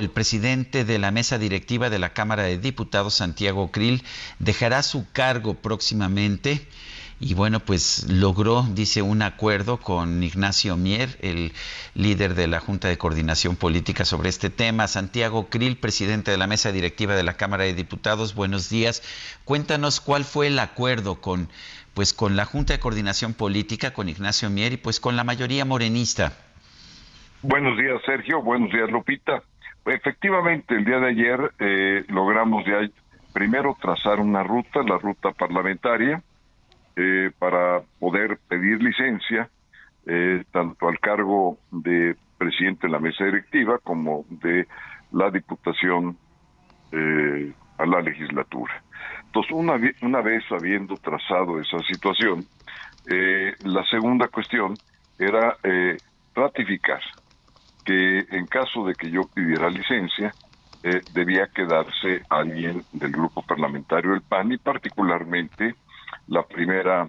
El presidente de la mesa directiva de la Cámara de Diputados, Santiago Krill, dejará su cargo próximamente y bueno, pues logró, dice, un acuerdo con Ignacio Mier, el líder de la Junta de Coordinación Política sobre este tema. Santiago Krill, presidente de la mesa directiva de la Cámara de Diputados, buenos días. Cuéntanos cuál fue el acuerdo con, pues, con la Junta de Coordinación Política, con Ignacio Mier y pues con la mayoría morenista. Buenos días, Sergio. Buenos días, Lupita. Efectivamente, el día de ayer eh, logramos ya primero trazar una ruta, la ruta parlamentaria, eh, para poder pedir licencia eh, tanto al cargo de presidente de la mesa directiva como de la diputación eh, a la legislatura. Entonces, una, una vez habiendo trazado esa situación, eh, la segunda cuestión era ratificar en caso de que yo pidiera licencia, eh, debía quedarse alguien del grupo parlamentario del PAN y particularmente la primera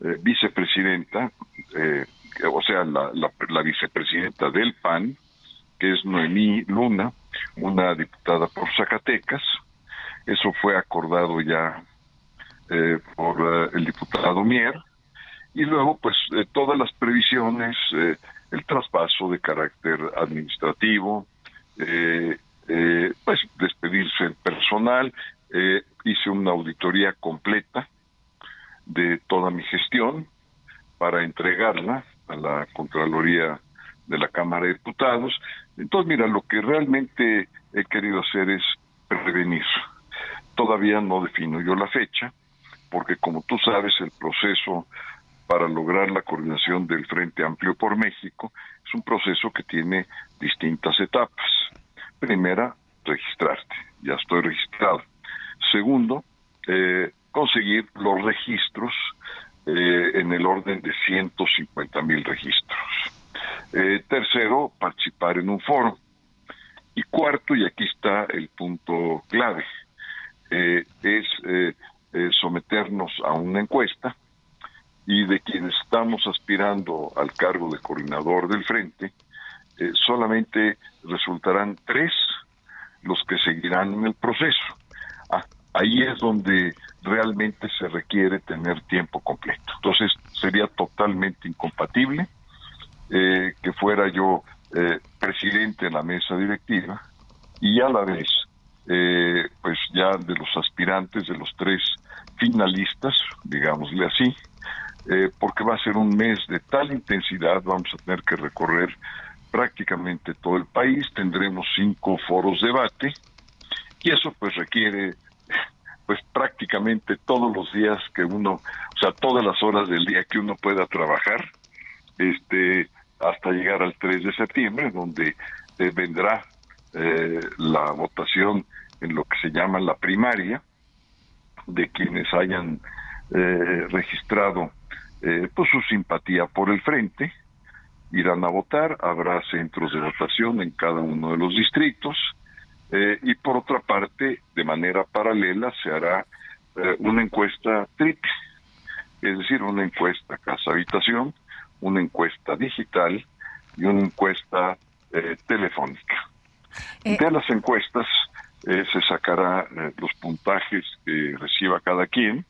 eh, vicepresidenta, eh, o sea, la, la, vicepresidenta del PAN, que es Noemí Luna, una diputada por Zacatecas. Eso fue acordado ya por el diputado Mier. Y luego, pues, todas las previsiones, el traspaso de carácter administrativo, pues, despedirse el personal, hice una auditoría completa de toda mi gestión para entregarla a la Contraloría de la Cámara de Diputados. Entonces, mira, lo que realmente he querido hacer es prevenir. Todavía no defino yo la fecha, porque como tú sabes, el proceso para lograr la coordinación del Frente Amplio por México es un proceso que tiene distintas etapas. Primera, registrarte. Ya estoy registrado. Segundo, eh, conseguir los registros eh, en el orden de 150 mil registros. Eh, tercero, participar en un foro. Y cuarto, y aquí está el punto clave, es someternos a una encuesta y de quienes estamos aspirando al cargo de coordinador del frente, eh, solamente resultarán tres los que seguirán en el proceso. Ah, ahí es donde realmente se requiere tener tiempo completo. Entonces sería totalmente incompatible eh, que fuera yo eh, presidente de la mesa directiva y a la vez, eh, pues ya de los aspirantes, de los tres finalistas, digámosle así, eh, porque va a ser un mes de tal intensidad, vamos a tener que recorrer prácticamente todo el país, tendremos cinco foros de debate y eso pues requiere pues prácticamente todos los días que uno, o sea, todas las horas del día que uno pueda trabajar, este, hasta llegar al 3 de septiembre, donde eh, vendrá eh, la votación en lo que se llama la primaria de quienes hayan eh, registrado eh, pues su simpatía por el frente, irán a votar, habrá centros de votación en cada uno de los distritos, eh, y por otra parte, de manera paralela, se hará eh, una encuesta triple, es decir, una encuesta casa-habitación, una encuesta digital y una encuesta eh, telefónica. De las encuestas se sacará los puntajes que reciba cada quien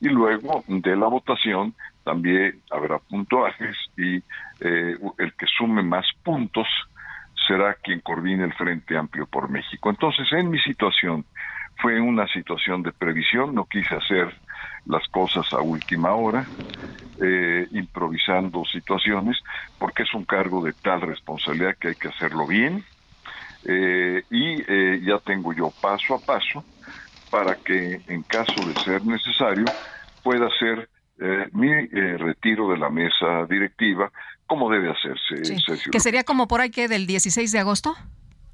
y luego de la votación también habrá puntuajes y eh, el que sume más puntos será quien coordine el Frente Amplio por México. Entonces, en mi situación, fue una situación de previsión, no quise hacer las cosas a última hora, eh, improvisando situaciones, porque es un cargo de tal responsabilidad que hay que hacerlo bien. Eh, y eh, ya tengo yo paso a paso para que en caso de ser necesario pueda ser mi retiro de la mesa directiva como debe hacerse, Que sería como por ahí que del 16 de agosto.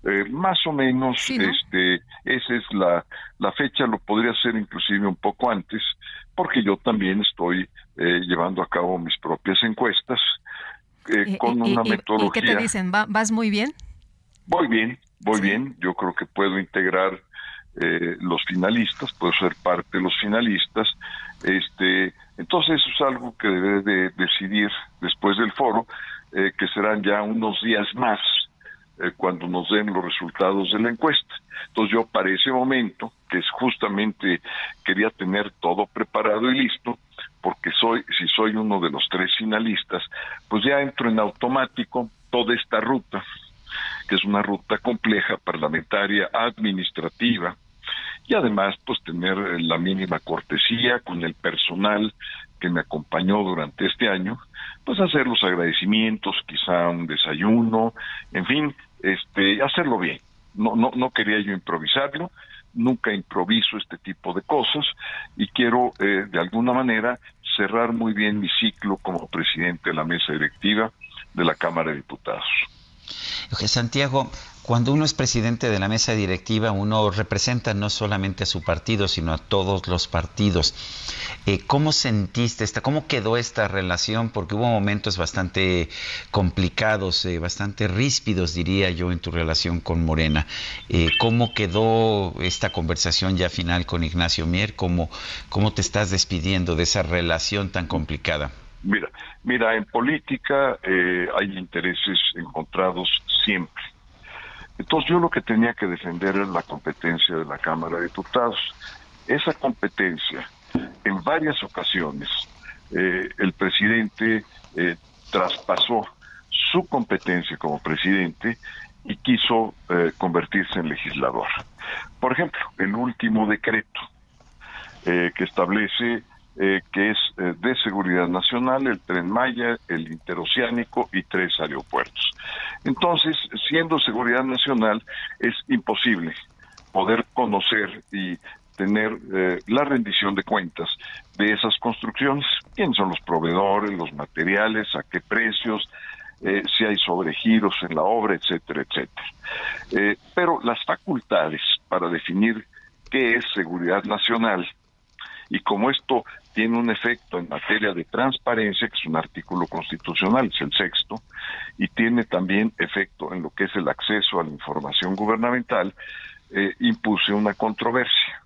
Eh, más o menos, este, esa es la, la fecha, lo podría ser inclusive un poco antes, porque yo también estoy eh, llevando a cabo mis propias encuestas eh, con una metodología. ¿Y qué te dicen? ¿Vas muy bien? Voy bien, voy bien. Yo creo que puedo integrar los finalistas, puedo ser parte de los finalistas. Este, entonces eso es algo que debe de decidir después del foro, que serán ya unos días más eh, cuando nos den los resultados de la encuesta. Entonces yo para ese momento, que es justamente quería tener todo preparado y listo, porque soy, si soy uno de los tres finalistas, pues ya entro en automático toda esta ruta, que es una ruta compleja, parlamentaria, administrativa, y además pues tener la mínima cortesía con el personal que me acompañó durante este año, pues hacer los agradecimientos, quizá un desayuno, en fin, este, hacerlo bien. No, no, no quería yo improvisarlo, nunca improviso este tipo de cosas y quiero eh, de alguna manera cerrar muy bien mi ciclo como presidente de la mesa directiva de la Cámara de Diputados. Santiago, cuando uno es presidente de la mesa directiva, uno representa no solamente a su partido, sino a todos los partidos. Eh, ¿Cómo sentiste esta, cómo quedó esta relación? Porque hubo momentos bastante complicados, eh, bastante ríspidos, diría yo, en tu relación con Morena. Eh, ¿Cómo quedó esta conversación ya final con Ignacio Mier? ¿Cómo, cómo te estás despidiendo de esa relación tan complicada? Mira, mira, en política hay intereses encontrados siempre entonces yo lo que tenía que defender era la competencia de la Cámara de Diputados. Esa competencia, en varias ocasiones, eh, el presidente eh, traspasó su competencia como presidente y quiso eh, convertirse en legislador. Por ejemplo, el último decreto que establece eh, que es eh, de seguridad nacional, el tren Maya, el interoceánico y tres aeropuertos. Entonces, siendo seguridad nacional, es imposible poder conocer y tener eh, la rendición de cuentas de esas construcciones, quiénes son los proveedores, los materiales, a qué precios, si hay sobregiros en la obra, etcétera, etcétera. pero las facultades para definir qué es seguridad nacional y como esto tiene un efecto en materia de transparencia, que es un artículo constitucional, es el sexto, y tiene también efecto en lo que es el acceso a la información gubernamental, eh, impuse una controversia,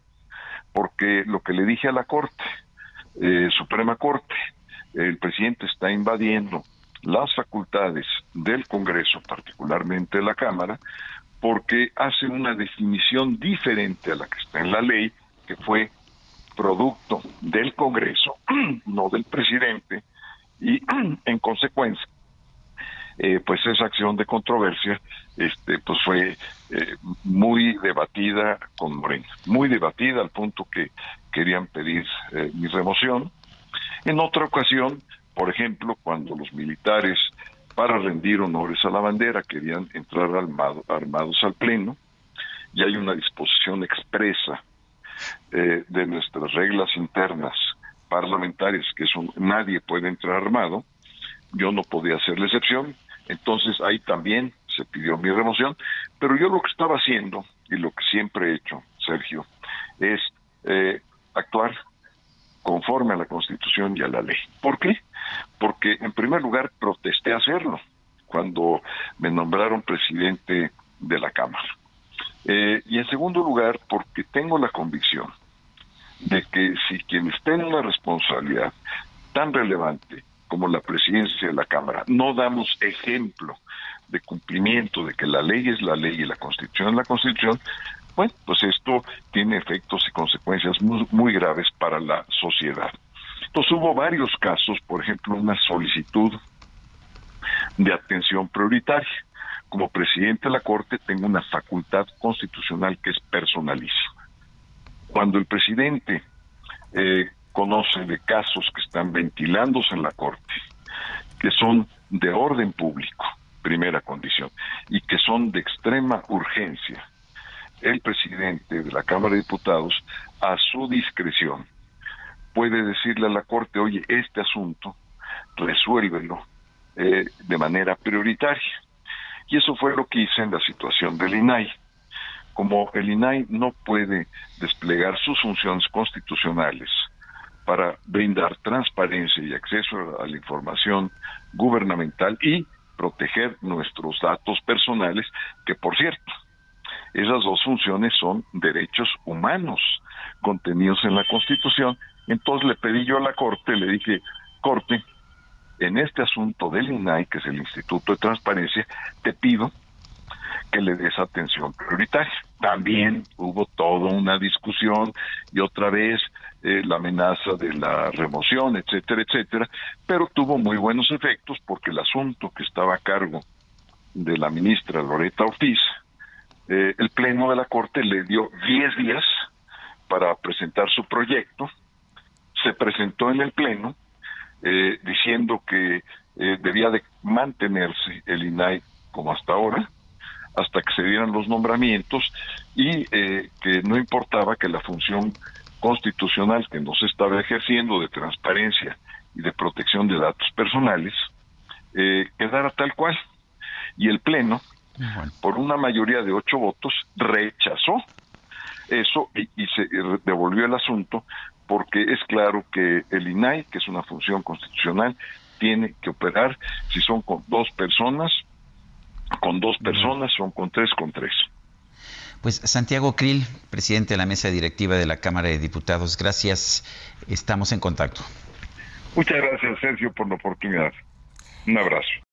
porque lo que le dije a la Corte, eh, Suprema Corte, el presidente está invadiendo las facultades del Congreso, particularmente la Cámara, porque hace una definición diferente a la que está en la ley, que fue producto del Congreso, no del presidente, y en consecuencia, eh, pues esa acción de controversia este pues fue eh, muy debatida con Morena, muy debatida al punto que querían pedir eh, mi remoción. En otra ocasión, por ejemplo, cuando los militares para rendir honores a la bandera querían entrar armados al pleno, y hay una disposición expresa eh, de nuestras reglas internas parlamentarias, que son nadie puede entrar armado, yo no podía hacer la excepción, entonces ahí también se pidió mi remoción, pero yo lo que estaba haciendo y lo que siempre he hecho, Sergio, es eh, actuar conforme a la Constitución y a la ley. ¿Por qué? Porque en primer lugar protesté hacerlo cuando me nombraron presidente de la Cámara. Eh, y en segundo lugar, porque tengo la convicción de que si quien está en una responsabilidad tan relevante como la presidencia de la Cámara no damos ejemplo de cumplimiento de que la ley es la ley y la constitución es la constitución, bueno, pues esto tiene efectos y consecuencias muy, muy graves para la sociedad. Entonces hubo varios casos, por ejemplo, una solicitud de atención prioritaria. Como presidente de la Corte tengo una facultad constitucional que es personalísima. Cuando el presidente eh, conoce de casos que están ventilándose en la Corte, que son de orden público, primera condición, y que son de extrema urgencia, el presidente de la Cámara de Diputados, a su discreción, puede decirle a la Corte, oye, este asunto, resuélvelo eh, de manera prioritaria. Y eso fue lo que hice en la situación del INAI. Como el INAI no puede desplegar sus funciones constitucionales para brindar transparencia y acceso a la información gubernamental y proteger nuestros datos personales, que por cierto, esas dos funciones son derechos humanos contenidos en la Constitución. Entonces le pedí yo a la Corte, le dije, Corte, en este asunto del INAI, que es el Instituto de Transparencia, te pido que le des atención prioritaria. También hubo toda una discusión y otra vez eh, la amenaza de la remoción, etcétera, etcétera, pero tuvo muy buenos efectos porque el asunto que estaba a cargo de la ministra Loreta Ortiz, eh, el Pleno de la Corte le dio 10 días para presentar su proyecto, se presentó en el Pleno eh, diciendo que debía de mantenerse el INAI como hasta ahora, hasta que se dieran los nombramientos y que no importaba que la función constitucional que no se estaba ejerciendo de transparencia y de protección de datos personales eh, quedara tal cual. Y el Pleno, por una mayoría de ocho votos, rechazó eso y, y se devolvió el asunto porque es claro que el INAI, que es una función constitucional, tiene que operar si son con dos personas, con dos personas, son con tres, con tres. Pues Santiago Krill, presidente de la mesa directiva de la Cámara de Diputados, gracias. Estamos en contacto. Muchas gracias, Sergio, por la oportunidad. Un abrazo.